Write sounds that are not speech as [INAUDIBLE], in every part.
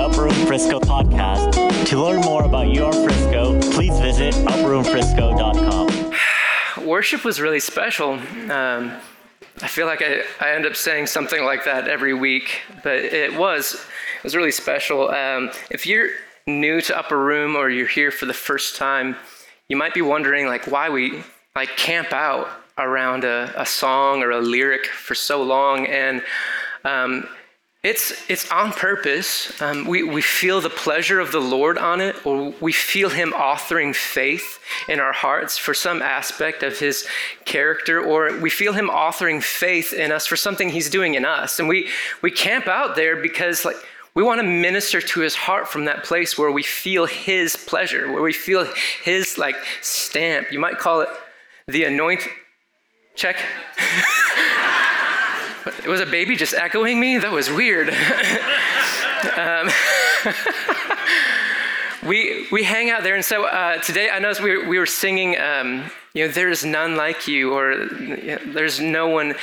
Upper Room Frisco podcast. To learn more about your Frisco, please visit upperroomfrisco.com. [SIGHS] Worship was really special. Um, I feel like I, I end up saying something like that every week, but it was it was really special. Um, if you're new to Upper Room or you're here for the first time, you might be wondering like why we like camp out around a, a song or a lyric for so long, and um, it's, it's on purpose. Um, we, we feel the pleasure of the Lord on it, or we feel Him authoring faith in our hearts for some aspect of His character, or we feel Him authoring faith in us for something He's doing in us. And we, we camp out there because, like, we want to minister to his heart from that place where we feel his pleasure, where we feel his like stamp. You might call it the anoint check. [LAUGHS] It was a baby just echoing me? That was weird. [LAUGHS] um, [LAUGHS] we, we hang out there. And so uh, today I noticed we, we were singing, um, you know, there's none like you, or you know, there's no one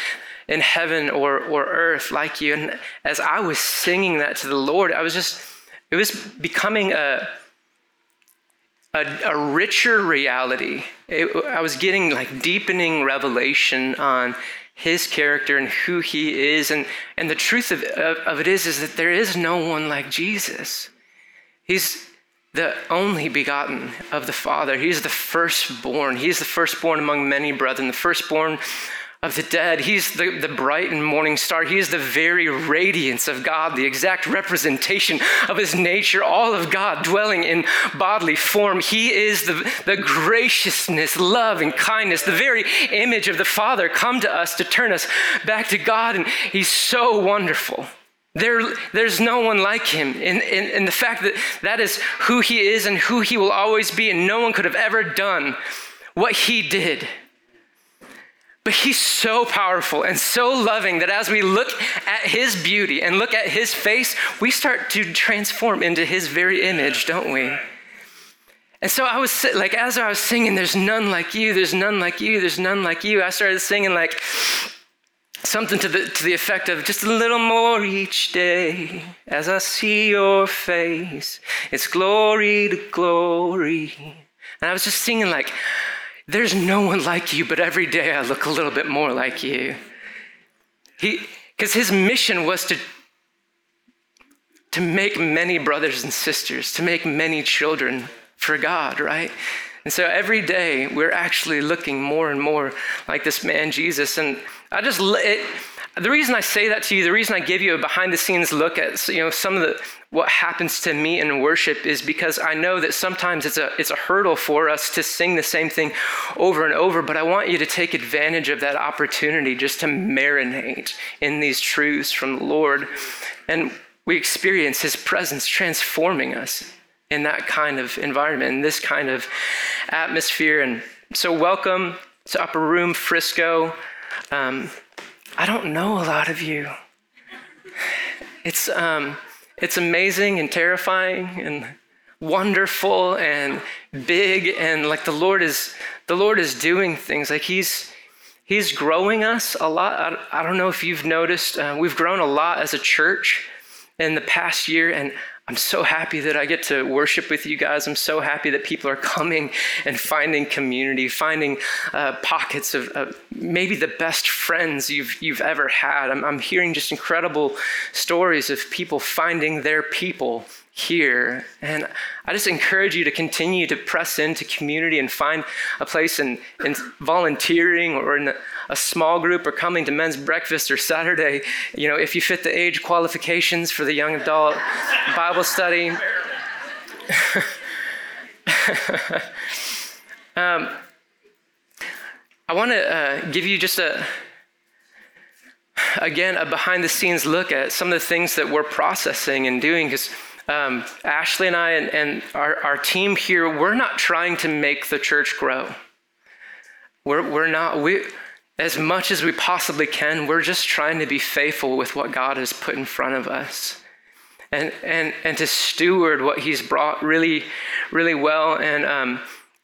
in heaven or, or earth like you. And as I was singing that to the Lord, I was just, it was becoming a, a, a richer reality. It, I was getting like deepening revelation on his character and who he is. And, and the truth of, of, of, it is, is that there is no one like Jesus. He's the only begotten of the Father. He's the firstborn. He's the firstborn among many brethren, the firstborn of the dead. He's the, the bright and morning star. He is the very radiance of God, the exact representation of his nature, all of God dwelling in bodily form. He is the, the graciousness, love, and kindness, the very image of the Father come to us to turn us back to God. And he's so wonderful. There, there's no one like him. And, and, and the fact that that is who he is and who he will always be, and no one could have ever done what he did. But he's so powerful and so loving that as we look at his beauty and look at his face, we start to transform into his very image, don't we? And so I was like, as I was singing, there's none like you, there's none like you, there's none like you. I started singing like something to the, to the effect of just a little more each day as I see your face. It's glory to glory. And I was just singing like, there's no one like you, but every day I look a little bit more like you. He, because his mission was to, to make many brothers and sisters, to make many children for God, right? And so every day we're actually looking more and more like this man Jesus. And I just, it, the reason I say that to you, the reason I give you a behind the scenes look at you know some of the what happens to me in worship is because I know that sometimes it's a it's a hurdle for us to sing the same thing over and over, but I want you to take advantage of that opportunity just to marinate in these truths from the Lord. And we experience his presence transforming us in that kind of environment, in this kind of atmosphere. And so welcome to Upper Room Frisco. Um, I don't know a lot of you. It's, um, it's amazing and terrifying and wonderful and big and like the Lord is the Lord is doing things like he's he's growing us a lot. I, I don't know if you've noticed uh, we've grown a lot as a church in the past year and I'm so happy that I get to worship with you guys. I'm so happy that people are coming and finding community, finding uh, pockets of uh, maybe the best friends you've, you've ever had. I'm, I'm hearing just incredible stories of people finding their people here. And I just encourage you to continue to press into community and find a place in, in volunteering or in a small group or coming to men's breakfast or Saturday. You know, if you fit the age qualifications for the young adult Bible study. [LAUGHS] um, I want to uh, give you just a, again, a behind the scenes look at some of the things that we're processing and doing because um, Ashley and I and, and our, our team here, we're not trying to make the church grow. We're, we're not, we, as much as we possibly can, we're just trying to be faithful with what God has put in front of us. And, and, and to steward what he's brought really, really well. And, um,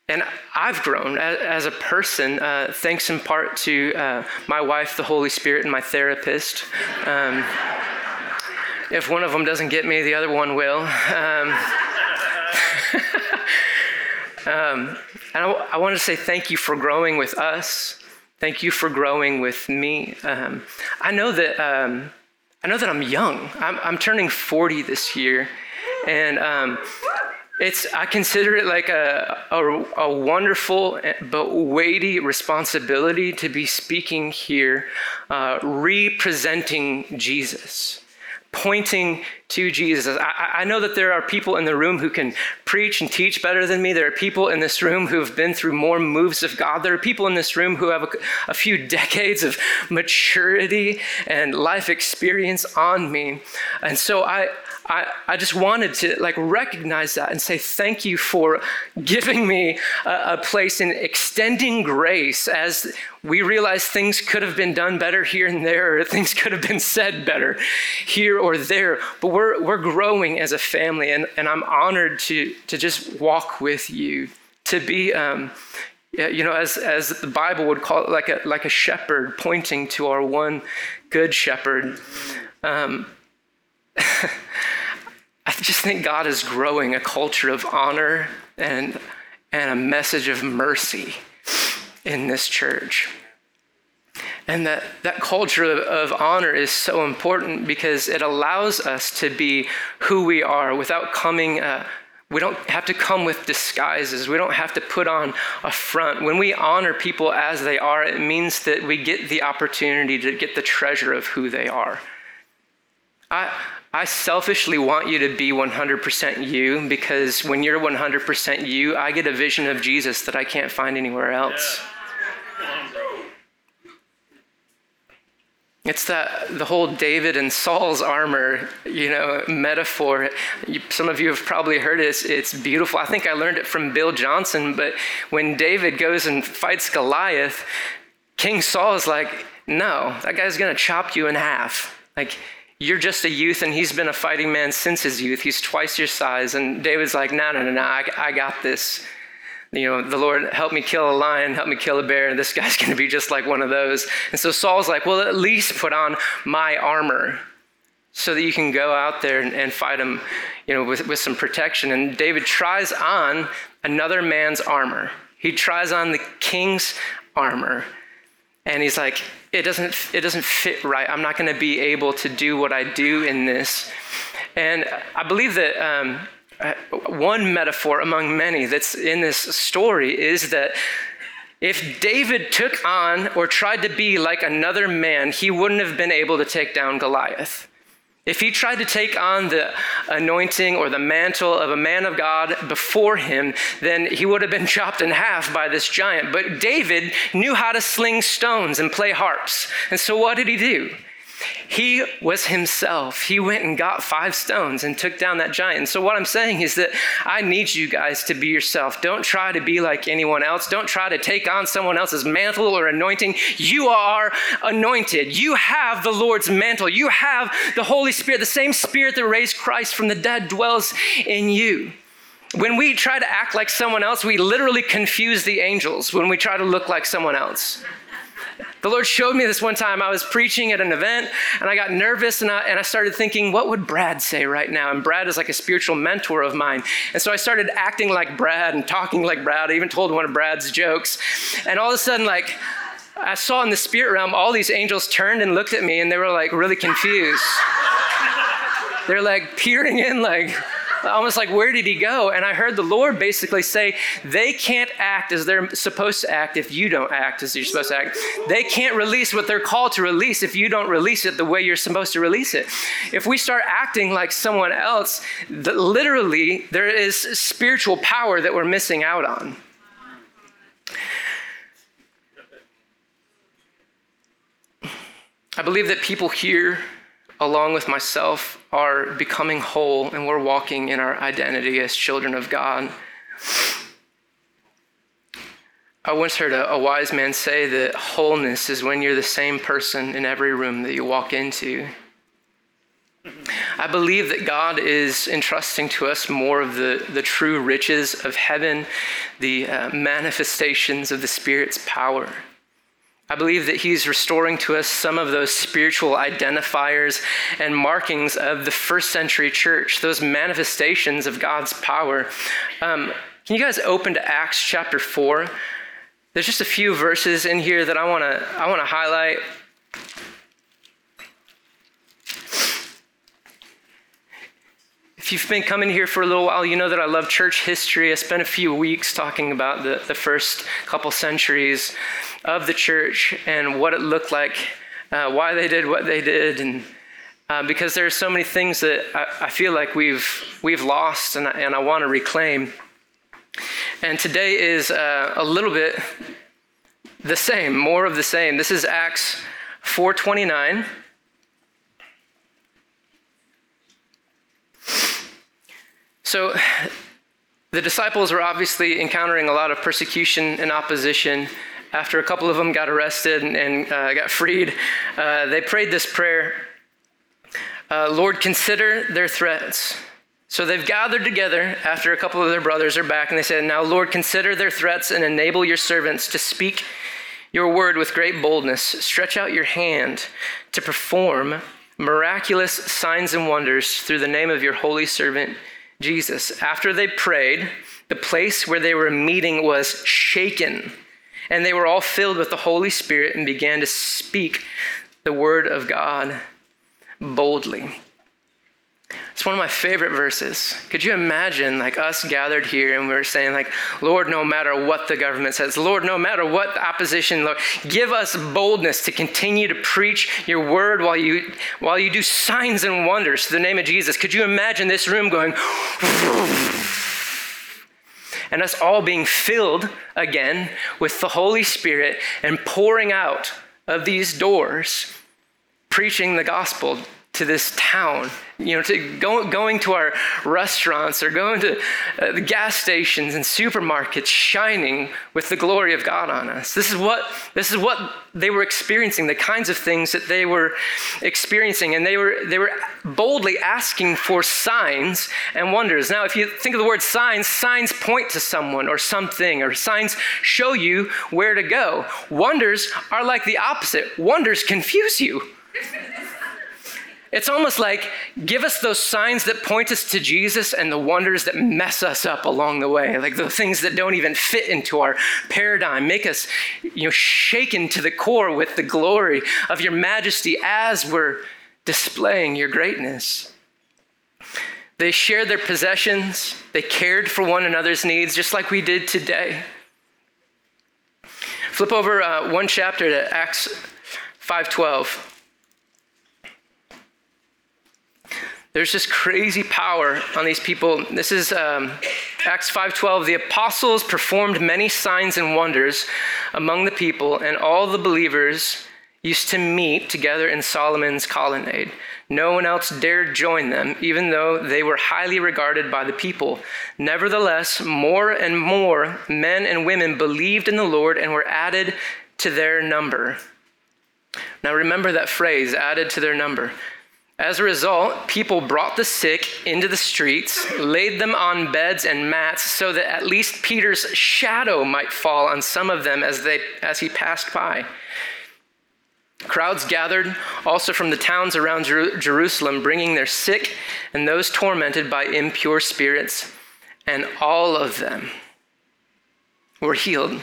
and I've grown as, as a person, uh, thanks in part to uh, my wife, the Holy Spirit, and my therapist. Um, if one of them doesn't get me, the other one will. Um, [LAUGHS] um, and I, I want to say thank you for growing with us. Thank you for growing with me. Um, I know that um, I know that I'm young. I'm, I'm turning 40 this year, and um, it's I consider it like a, a, a wonderful but weighty responsibility to be speaking here, uh, representing Jesus pointing to Jesus. I, I, know that there are people in the room who can preach and teach better than me. There are people in this room who have been through more moves of God. There are people in this room who have a, a few decades of maturity and life experience on me. And so I, I, I just wanted to like recognize that and say thank you for giving me a, a place in extending grace as we realize things could have been done better here and there, or things could have been said better here or there. But we're, we're growing as a family, and, and I'm honored to, to just walk with you, to be, um, you know, as, as the Bible would call it, like a, like a shepherd pointing to our one good shepherd. Um, [LAUGHS] I just think God is growing a culture of honor and, and a message of mercy in this church. And that, that culture of, of, honor is so important because it allows us to be who we are without coming, uh, we don't have to come with disguises. We don't have to put on a front. When we honor people as they are, it means that we get the opportunity to get the treasure of who they are. I, I selfishly want you to be 100% you because when you're 100% you, I get a vision of Jesus that I can't find anywhere else. It's that the whole David and Saul's armor, you know, metaphor. Some of you have probably heard it. It's, it's beautiful. I think I learned it from Bill Johnson. But when David goes and fights Goliath, King Saul is like, "No, that guy's gonna chop you in half." Like you're just a youth and he's been a fighting man since his youth. He's twice your size. And David's like, no, no, no, no, I, I got this. You know, the Lord help me kill a lion, help me kill a bear, and this guy's [LAUGHS] going to be just like one of those. And so Saul's like, well, at least put on my armor so that you can go out there and, and fight him, you know, with, with some protection. And David tries on another man's armor. He tries on the king's armor. And he's like, it doesn't, it doesn't fit right. I'm not going to be able to do what I do in this. And I believe that um, one metaphor among many that's in this story is that if David took on or tried to be like another man, he wouldn't have been able to take down Goliath. If he tried to take on the anointing or the mantle of a man of God before him, then he would have been [LAUGHS] chopped in half by this giant. But David knew how to sling stones and play harps. And so what did he do? He was himself. He went and got five stones and took down that giant. so, what I'm saying is that I need you guys to be yourself. Don't try to be like anyone else. Don't try to take on someone else's mantle or anointing. You are anointed. You have the Lord's mantle. You have the Holy Spirit. The same Spirit that raised Christ from the dead dwells in you. When we try to act like someone else, we literally confuse the angels when we try to look like someone else. The Lord showed me this one time. I was preaching at an event and I got nervous and I, and I started thinking, what would Brad say right now? And Brad is like a spiritual mentor of mine. And so I started acting like Brad and talking like Brad. I even told one of Brad's jokes. And all of a sudden, like, I saw in the spirit realm, all these angels turned and looked at me and they were like really confused. They're like peering in, like, almost like, where did he go? And I heard the Lord basically say, they can't act as they're supposed to act if you don't act as you're supposed to act. They can't release what they're called to release if you don't release it the way you're supposed to release it. If we start acting like someone else, the, literally, there is spiritual power that we're missing out on. I believe that people here along with myself, are becoming whole and we're walking in our identity as children of God. I once heard a, a, wise man say that wholeness is when you're the same person in every room that you walk into. I believe that God is entrusting to us more of the, the true riches of heaven, the uh, manifestations of the Spirit's power. I believe that he's restoring to us some of those spiritual identifiers and markings of the first century church, those manifestations of God's power. Um, can you guys open to Acts chapter 4? There's just a few verses in here that I want to I want to highlight. If you've been coming here for a little while, you know that I love church history. I spent a few weeks talking about the, the first couple centuries of the church and what it looked like, uh, why they did what they did, and uh, because there are so many things that I, I feel like we've we've lost and I, and I want to reclaim. And today is uh, a little bit the same, more of the same. This is Acts 429. So the disciples were obviously encountering a lot of persecution and opposition. After a couple of them got arrested and, and uh, got freed, uh, they prayed this prayer uh, Lord, consider their threats. So they've gathered together after a couple of their brothers are back, and they said, Now, Lord, consider their threats and enable your servants to speak your word with great boldness. Stretch out your hand to perform miraculous signs and wonders through the name of your holy servant, Jesus. After they prayed, the place where they were meeting was shaken, and they were all filled with the Holy Spirit and began to speak the word of God boldly. It's one of my favorite verses. Could you imagine like us gathered here and we are saying like, Lord, no matter what the government says, Lord, no matter what the opposition, Lord, give us boldness to continue to preach your word while you while you do signs and wonders to the name of Jesus. Could you imagine this room going and us all being filled again with the Holy Spirit and pouring out of these doors, preaching the gospel to this town, you know, to go, going to our restaurants or going to uh, the gas stations and supermarkets, shining with the glory of God on us. This is what this is what they were experiencing, the kinds of things that they were experiencing, and they were they were boldly asking for signs and wonders. Now, if you think of the word signs, signs point to someone or something, or signs show you where to go. Wonders are like the opposite. Wonders confuse you. [LAUGHS] It's almost like give us those signs that point us to Jesus and the wonders that mess us up along the way, like the things that don't even fit into our paradigm, make us you know, shaken to the core with the glory of your majesty as we're displaying your greatness. They shared their possessions, they cared for one another's needs, just like we did today. Flip over uh, one chapter to Acts 5:12. There's just crazy power on these people. This is um, Acts 5:12. The apostles performed many signs and wonders among the people, and all the believers used to meet together in Solomon's colonnade. No one else dared join them, even though they were highly regarded by the people. Nevertheless, more and more men and women believed in the Lord and were added to their number. Now remember that phrase, added to their number. As a result, people brought the sick into the streets, laid them on beds and mats so that at least Peter's shadow might fall on some of them as, they, as he passed by. Crowds gathered also from the towns around Jer- Jerusalem, bringing their sick and those tormented by impure spirits, and all of them were healed.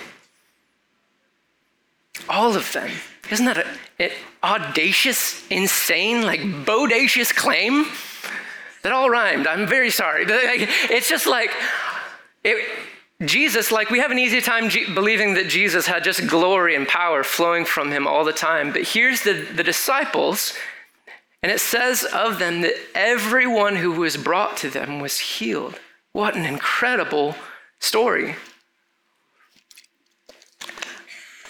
All of them. Isn't that an audacious, insane, like bodacious claim? That all rhymed. I'm very sorry. It's just like, it, Jesus, like, we have an easy time G- believing that Jesus had just glory and power flowing from him all the time. But here's the, the disciples, and it says of them that everyone who was brought to them was healed. What an incredible story.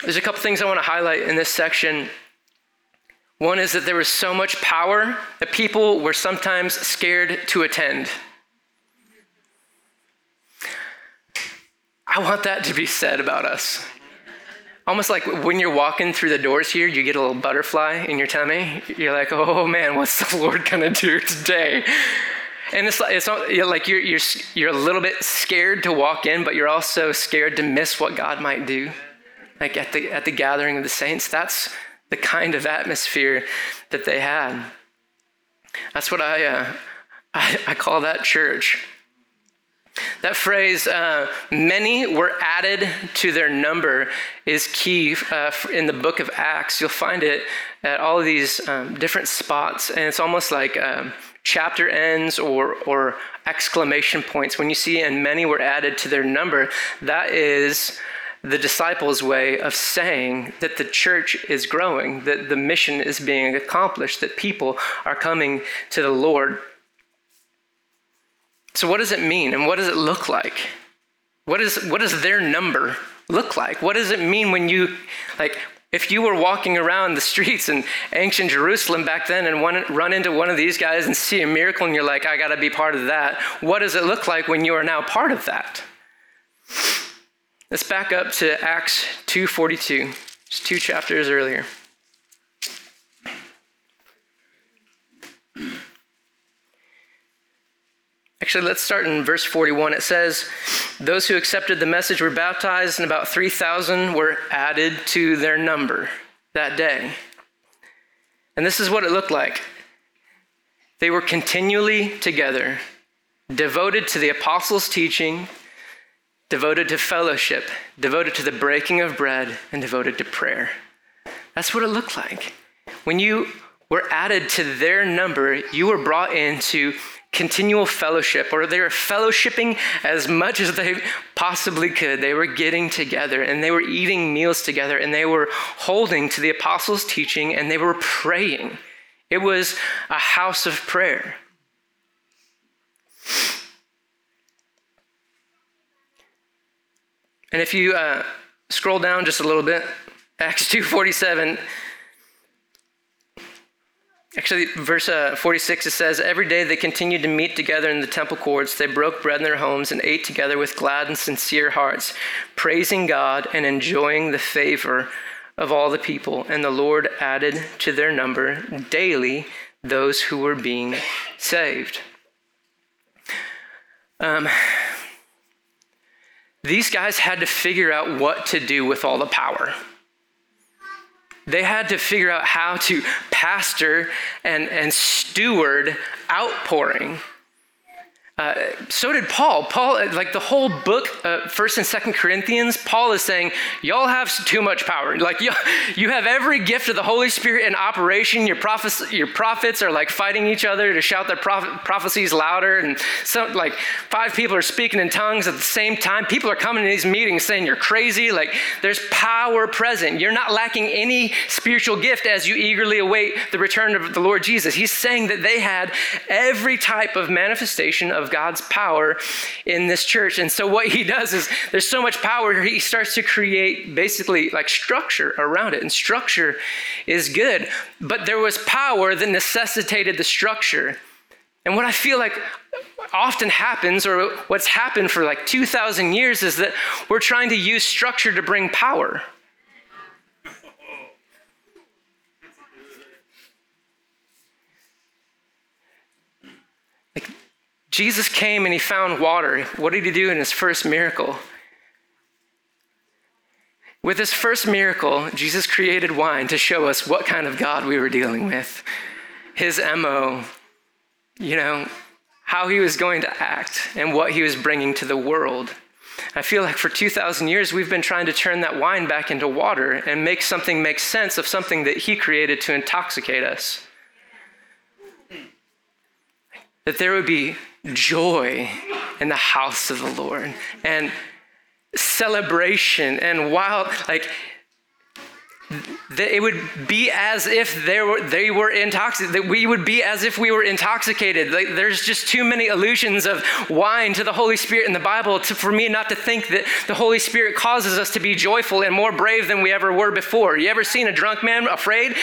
There's a couple things I want to highlight in this section. One is that there was so much power that people were sometimes scared to attend. I want that to be said about us. Almost like when you're walking through the doors here, you get a little butterfly in your tummy. You're like, oh man, what's the Lord gonna do today? And it's like, it's like you're, you're, you're a little bit scared to walk in, but you're also scared to miss what God might do. Like at the, at the gathering of the saints. That's the kind of atmosphere that they had. That's what I, uh, I, I call that church. That phrase, uh, many were added to their number, is key uh, in the book of Acts. You'll find it at all of these um, different spots, and it's almost like um, chapter ends or, or exclamation points. When you see, and many were added to their number, that is the disciples' way of saying that the church is growing, that the mission is being accomplished, that people are coming to the Lord. So, what does it mean and what does it look like? What, is, what does their number look like? What does it mean when you, like, if you were walking around the streets in ancient Jerusalem back then and one, run into one of these guys and see a miracle and you're like, I got to be part of that, what does it look like when you are now part of that? Let's back up to Acts 2:42. Just two chapters earlier. Actually, let's start in verse 41. It says, Those who accepted the message were baptized, and about 3,000 were added to their number that day. And this is what it looked like they were continually together, devoted to the apostles' teaching devoted to fellowship, devoted to the breaking of bread, and devoted to prayer. That's what it looked like. When you were added to their number, you were brought into continual fellowship, or they were fellowshipping as much as they possibly could. They were getting together and they were eating meals together and they were holding to the apostles' teaching and they were praying. It was a house of prayer. And if you uh, scroll down just a little bit, [LAUGHS] Acts 2:47. Actually, verse uh, 46 it says, Every day they continued to meet together in the temple courts. They broke bread in their homes and ate together with glad and sincere hearts, praising God and enjoying the favor of all the people. And the Lord added to their number daily those who were being saved. Um, these guys had to figure out what to do with all the power. They had to figure out how to pastor and, and steward outpouring uh, so did Paul. Paul, uh, like the whole book, uh, First and Second Corinthians, Paul is saying, y'all have too much power. Like [LAUGHS] you, have every gift of the Holy Spirit in operation. Your prophets, your prophets are like fighting each other to shout their proph- prophecies louder, and some like five people are speaking in tongues at the same time. People are coming to these meetings saying you're crazy. Like there's power present. You're not lacking any spiritual gift as you eagerly await the return of the Lord Jesus. He's saying that they had every type of manifestation of God's power in this church. And so what he does is there's so much power, he starts to create basically like structure around it. And structure is good, but there was power that necessitated the structure. And what I feel like often happens, or what's happened for like 2,000 years, is that we're trying to use structure to bring power. Jesus came and he found water. What did he do in his first miracle? With his first miracle, Jesus created wine to show us what kind of God we were dealing with. His MO, you know, how he was going to act and what he was bringing to the world. I feel like for 2,000 years, we've been trying to turn that wine back into water and make something make sense of something that he created to intoxicate us. That there would be joy in the house of the Lord and celebration and wild, like, it would be as if they were, they were intoxicated, we would be as if we were intoxicated. Like, there's just too many allusions of wine to the Holy Spirit in the Bible to, for me not to think that the Holy Spirit causes us to be joyful and more brave than we ever were before. You ever seen a drunk man afraid?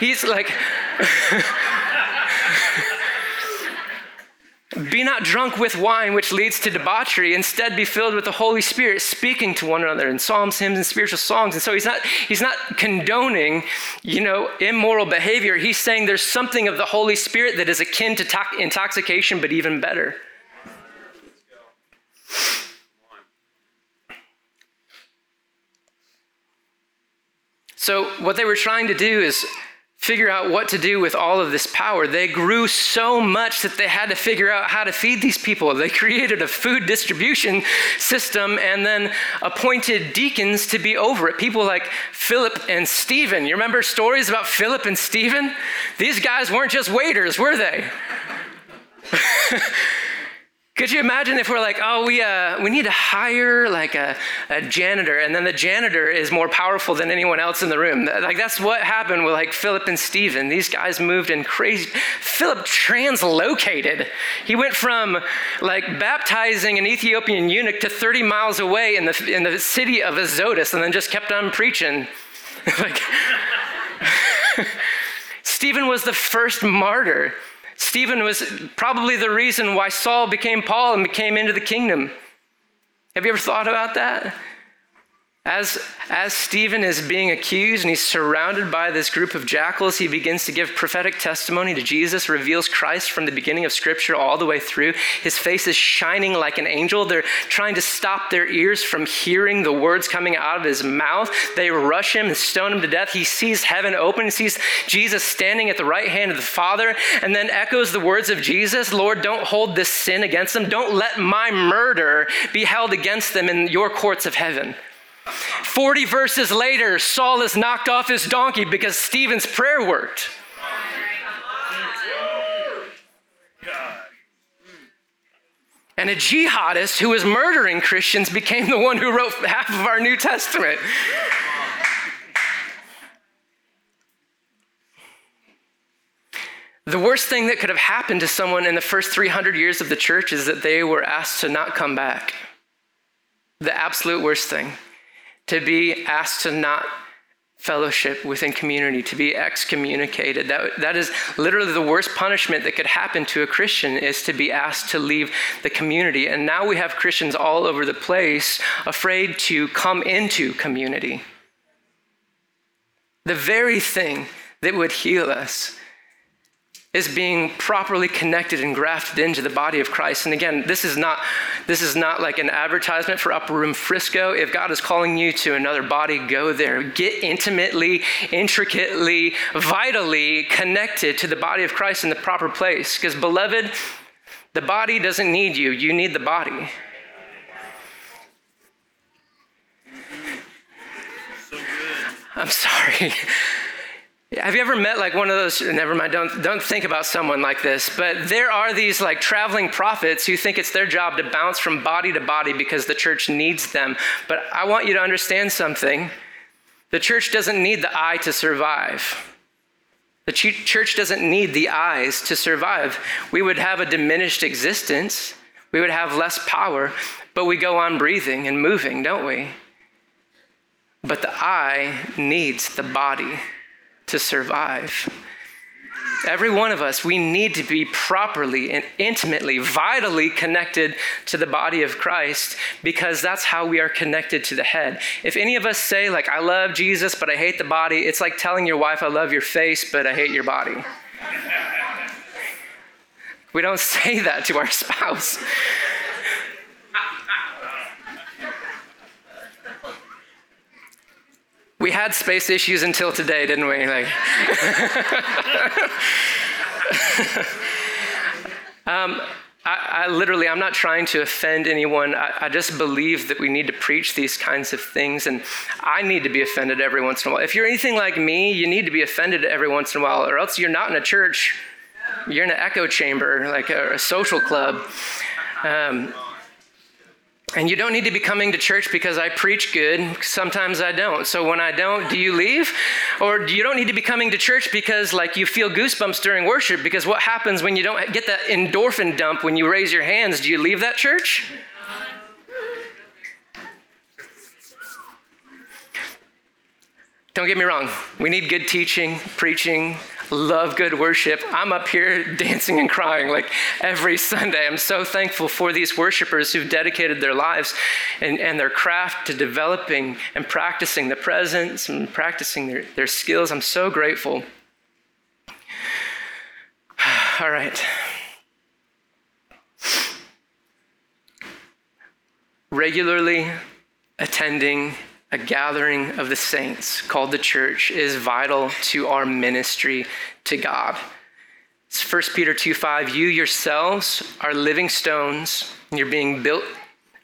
He's like, [LAUGHS] Be not drunk with wine, which leads to debauchery. Instead, be filled with the Holy Spirit, speaking to one another in psalms, hymns, and spiritual songs. And so he's not he's not condoning, you know, immoral behavior. He's saying there's something of the Holy Spirit that is akin to to- intoxication, but even better. So, what they were trying to do is figure out what to do with all of this power. They grew so much that they had to figure out how to feed these people. They [LAUGHS] created a food distribution system and then appointed deacons to be over it. People like Philip and Stephen. You remember stories about Philip and Stephen? These guys weren't just waiters, were they? [LAUGHS] You imagine if we're like, oh, we, uh, we need to hire like a, a janitor, and then the janitor is more powerful than anyone else in the room? Like, that's what happened with like Philip and Stephen. These guys moved in crazy. Philip translocated. He went from like baptizing an Ethiopian eunuch to 30 miles away in the, in the city of Azotus and then just kept on preaching. [LAUGHS] like, [LAUGHS] Stephen was the first martyr. Stephen was probably the reason why Saul became Paul and became into the kingdom. Have you ever thought about that? As, as Stephen is being accused and he's surrounded by this group of jackals, he begins to give prophetic testimony to Jesus, reveals Christ from the beginning of Scripture all the way through. His face is shining like an angel. They're trying to stop their ears from hearing the words coming out of his mouth. They rush him and stone him to death. He sees heaven open, he sees Jesus standing at the right hand of the Father, and then echoes the words of Jesus Lord, don't hold this sin against them. Don't let my murder be held against them in your courts of heaven. 40 verses later, Saul is knocked off his donkey because Stephen's prayer worked. And a jihadist who was murdering Christians became the one who wrote half of our New Testament. The worst thing that could have happened to someone in the first 300 years of the church is that they were asked to not come back. The absolute worst thing to be asked to not fellowship within community, to be excommunicated. That, that is literally the worst punishment that could happen to a Christian is to be asked to leave the community. And now we have Christians all over the place afraid to come into community. The very thing that would heal us is being properly connected and grafted into the body of Christ. And again, this is not this is not like an advertisement for Upper Room Frisco. If God is calling you to another body, go there. Get intimately, intricately, vitally connected to the body of Christ in the proper place. Because beloved, the body doesn't need you, you need the body. I'm sorry. [LAUGHS] Have you ever met like one of those? Never mind, don't, don't think about someone like this. But there are these like traveling prophets who think it's their job to bounce from body to body because the church needs them. But I want you to understand something the church doesn't need the eye to survive. The church doesn't need the eyes to survive. We would have a diminished existence, we would have less power, but we go on breathing and moving, don't we? But the eye needs the body to survive. Every one of us, we need to be properly and intimately, vitally connected to the body of Christ because that's how we are connected to the head. If any of us say, like, I love Jesus, but I hate the body, it's like telling your wife, I love your face, but I hate your body. [LAUGHS] we don't [LAUGHS] say that to our spouse. Had space issues until today, didn't we? Like, [LAUGHS] um, I, I, literally, I'm not trying to offend anyone. I, I, just believe that we need to preach these kinds of things, and I need to be offended every once in a while. If you're anything like me, you need to be offended every once in a while, or else you're not in a church. You're in an echo chamber, like a, a social club. Um, and you don't need to be coming to church because I preach good. Sometimes I don't. So when I don't, do you leave? Or you don't need to be coming to church because like you feel goosebumps during worship because what happens when you don't get that endorphin dump when you raise your hands? Do you leave that church? Don't get me wrong. We need good teaching, preaching, love good worship. I'm up here [LAUGHS] dancing and crying like every Sunday. I'm so thankful for these worshipers who've dedicated their lives and, and their craft to developing and practicing the presence and practicing their, their skills. I'm so grateful. [SIGHS] All right. Regularly attending a gathering of the saints called the church is vital to our ministry to God. It's 1 Peter 2 5. You yourselves are living stones, and you're being built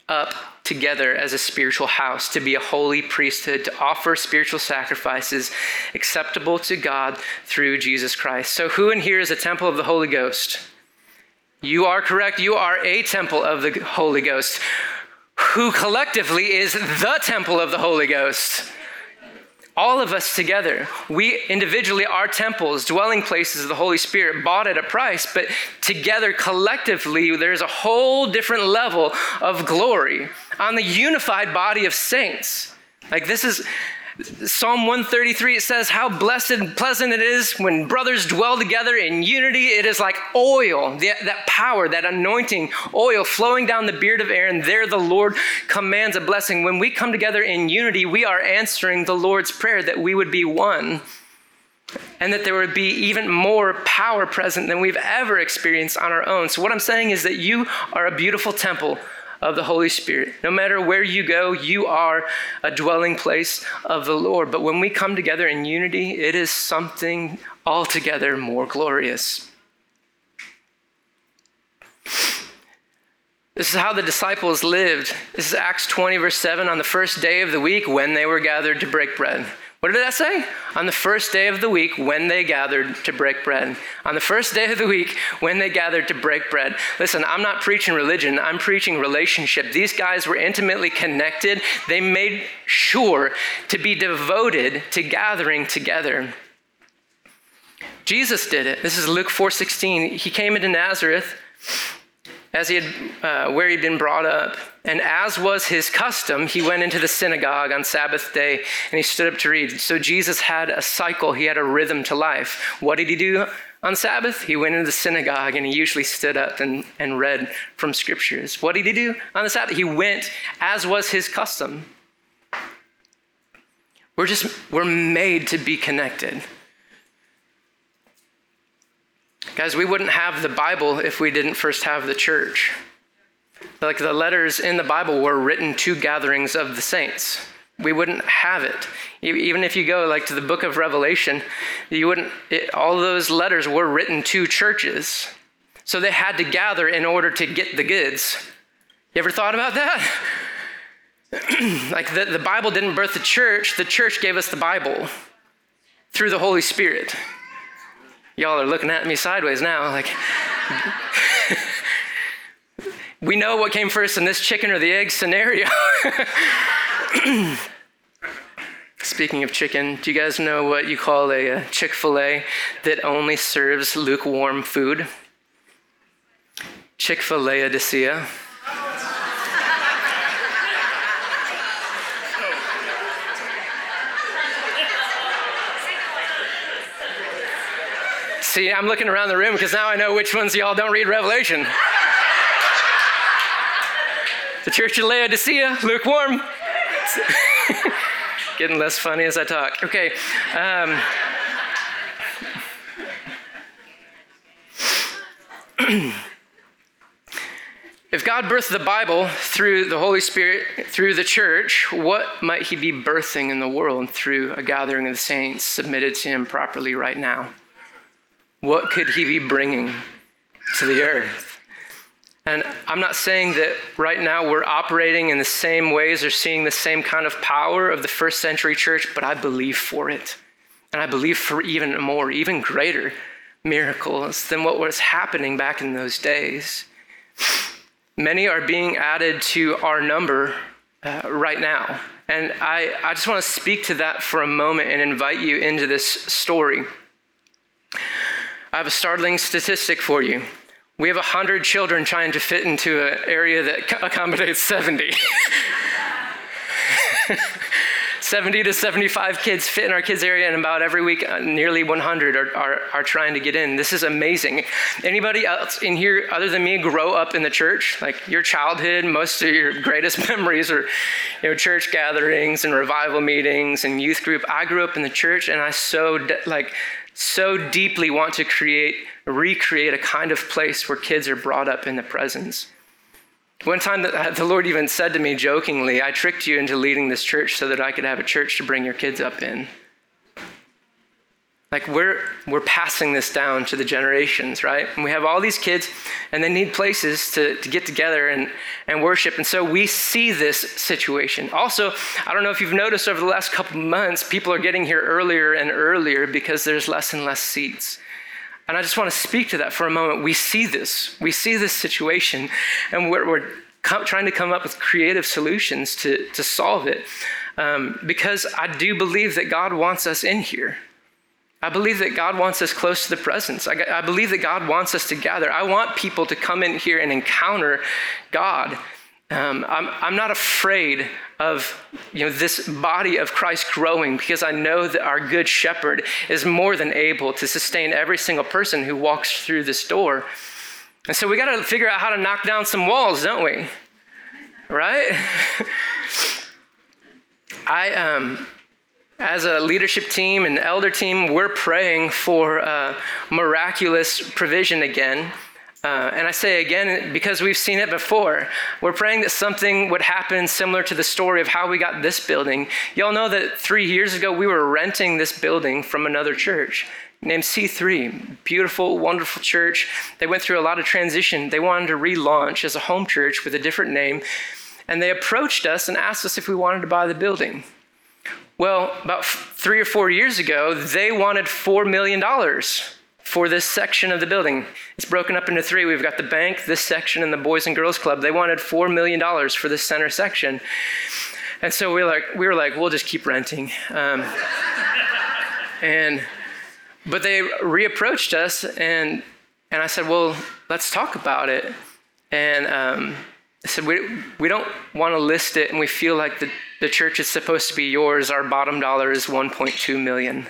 up together as a spiritual house to be a holy priesthood, to offer spiritual sacrifices acceptable to God through Jesus Christ. So, who in here is a temple of the Holy Ghost? You are correct. You are a temple of the Holy Ghost who collectively is the temple of the Holy Ghost. All of us together, we individually are temples, dwelling places of the Holy Spirit, bought at a price, but together, collectively, there's a whole different level of glory on the unified body of saints. Like, this is Psalm 133, it says, How blessed and pleasant it is when brothers dwell together in unity. It is like oil, that power, that anointing oil flowing down the beard of Aaron. There the Lord commands a blessing. When we come together in unity, we are answering the Lord's prayer that we would be one and that there would be even more power present than we've ever experienced on our own. So, what I'm saying is that you are a beautiful temple of the Holy Spirit. No matter where you go, you are a dwelling place of the Lord. But when we come together in unity, it is something altogether more glorious. This is how the disciples lived. This is Acts 20, verse 7. On the first day of the week, when they were gathered to break bread. What did that say? On the first day of the week, when they gathered to break bread. On the first day of the week, when they gathered to break bread. Listen, I'm not preaching religion, I'm preaching relationship. These guys were intimately connected. They made sure to be devoted to gathering together. Jesus did it. This is Luke 4:16. He came into Nazareth as he had, uh, where he'd been brought up. And as was his custom, he went into the synagogue on Sabbath day and he stood up to read. So Jesus had a cycle, he had a rhythm to life. What did he do on Sabbath? He went into the synagogue and he usually stood up and, and read from scriptures. What did he do on the Sabbath? He went as was his custom. We're just, we're made to be connected. Guys, we wouldn't have the Bible if we didn't first have the church. Like the letters in the Bible were written to gatherings of the saints. We wouldn't have it. Even if you go like to the book of Revelation, you wouldn't it, all those letters were written to churches. So they had to gather in order to get the goods. You ever thought about that? [CLEARS THROAT] like the, the Bible didn't birth the church, the church gave us the Bible through the Holy Spirit. Y'all are looking at me sideways now, like. [LAUGHS] we know what came first in this chicken or the egg scenario. [CLEARS THROAT] Speaking of chicken, do you guys know what you call a, a Chick fil A that only serves lukewarm food? Chick fil A Odysseia. See, I'm looking around the room because now I know which ones y'all don't read Revelation. The church of Laodicea, lukewarm. [LAUGHS] Getting less funny as I talk. Okay. Um, [CLEARS THROAT] if God birthed the Bible through the Holy Spirit, through the church, what might He be birthing in the world through a gathering of the saints submitted to Him properly right now? What could he be bringing to the earth? And I'm not saying that right now we're operating in the same ways or seeing the same kind of power of the first century church, but I believe for it. And I believe for even more, even greater miracles than what was happening back in those days. Many are being added to our number uh, right now. And I, I just want to speak to that for a moment and invite you into this story. I have a startling statistic for you. We have 100 children trying to fit into an area that accommodates 70. [LAUGHS] 70 to 75 kids fit in our kids area and about every week uh, nearly 100 are, are, are, trying to get in. This is amazing. Anybody else in here other than me grow up in the church? Like your childhood most of your greatest [LAUGHS] memories are you know church gatherings and revival meetings and youth group. I grew up in the church and i so like so deeply want to create, recreate a kind of place where kids are brought up in the presence. One time, uh, the Lord even said to me jokingly, I tricked you into leading this church so that I could have a church to bring your kids up in. Like we're we're passing this down to the generations, right? And we have all these kids and they need places to, to get together and, and worship. And so we see this situation. Also, I don't know if you've noticed over the last couple months, people are getting here earlier and earlier because there's less and less seats. And I just want to speak to that for a moment. We see this. We see this situation, and we're, we're trying to come up with creative solutions to, to solve it. Um, because I do believe that God wants us in here. I believe that God wants us close to the presence. I, I, believe that God wants us to gather. I want people to come in here and encounter God. Um, I'm, I'm not afraid of you know, this body of Christ growing because I know that our good shepherd is more than able to sustain every single person who walks through this door. And so we got to figure out how to knock down some walls, don't we? Right? [LAUGHS] I, um, as a leadership team and elder team, we're praying for uh, miraculous provision again. Uh, and I say again because we've seen it before. We're praying that something would happen similar to the story of how we got this building. Y'all know that three years ago we were renting this building from another church named C3. Beautiful, wonderful church. They went through a lot of transition. They wanted to relaunch as a home church with a different name. And they approached us and asked us if we wanted to buy the building. Well, about three or four years ago, they wanted $4 million for this section of the building. It's broken up into three. We've got the bank, this section, and the Boys and Girls Club. They wanted $4 million for this center section. And so we were like, we were like we'll just keep renting. Um, and, but they reapproached us, and, and I said, well, let's talk about it. And um, I said, we, we don't want to list it, and we feel like the, the church is supposed to be yours. Our bottom dollar is 1.2 million.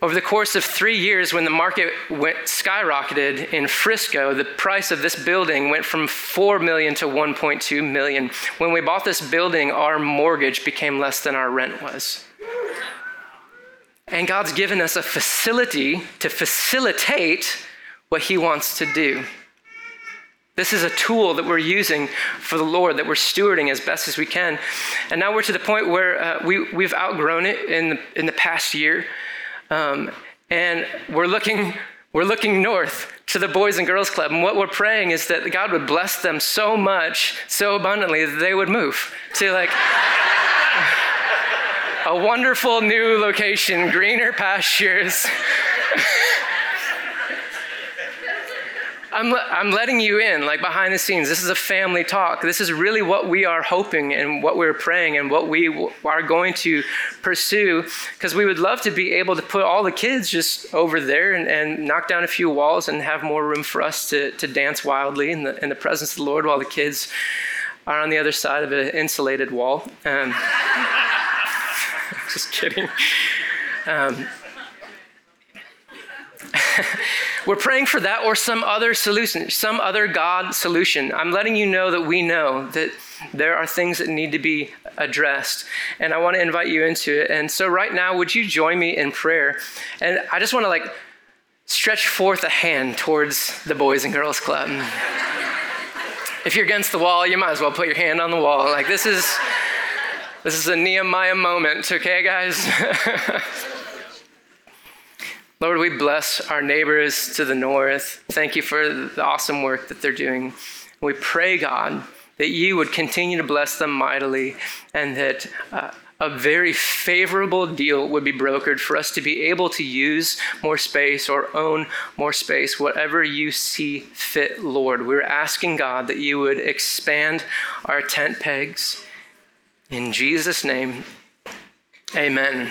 Over the course of three years, when the market went skyrocketed in Frisco, the price of this building went from 4 million to 1.2 million. When we bought this building, our mortgage became less than our rent was. And God's given us a facility to facilitate what He wants to do. This is a tool that we're using for the Lord, that we're stewarding as best as we can. And now we're to the point where uh, we, we've outgrown it in the, in the past year. Um, and we're looking, we're looking north to the Boys and Girls Club. And what we're praying is that God would bless them so much, so abundantly, that they would move to like [LAUGHS] a wonderful new location, greener pastures. [LAUGHS] I'm, I'm letting you in, like behind the scenes. This is a family talk. This is really what we are hoping and what we're praying and what we w- are going to pursue. Because we would love to be able to put all the kids just over there and, and knock down a few walls and have more room for us to, to dance wildly in the, in the presence of the Lord while the kids are on the other side of an insulated wall. Um, [LAUGHS] just kidding. Um, [LAUGHS] We're praying for that or some other solution, some other God solution. I'm letting you know that we know that there are things that need to be addressed. And I want to invite you into it. And so, right now, would you join me in prayer? And I just want to like stretch forth a hand towards the Boys and Girls Club. if you're against the wall, you might as well put your hand on the wall. Like, this is. This is a Nehemiah moment, okay, guys? [LAUGHS] Lord, we bless our neighbors to the north. Thank you for the awesome work that they're doing. We pray, God, that you would continue to bless them mightily and that uh, a very favorable deal would be brokered for us to be able to use more space or own more space, whatever you see fit, Lord. We're asking God that you would expand our tent pegs. In Jesus' name, amen.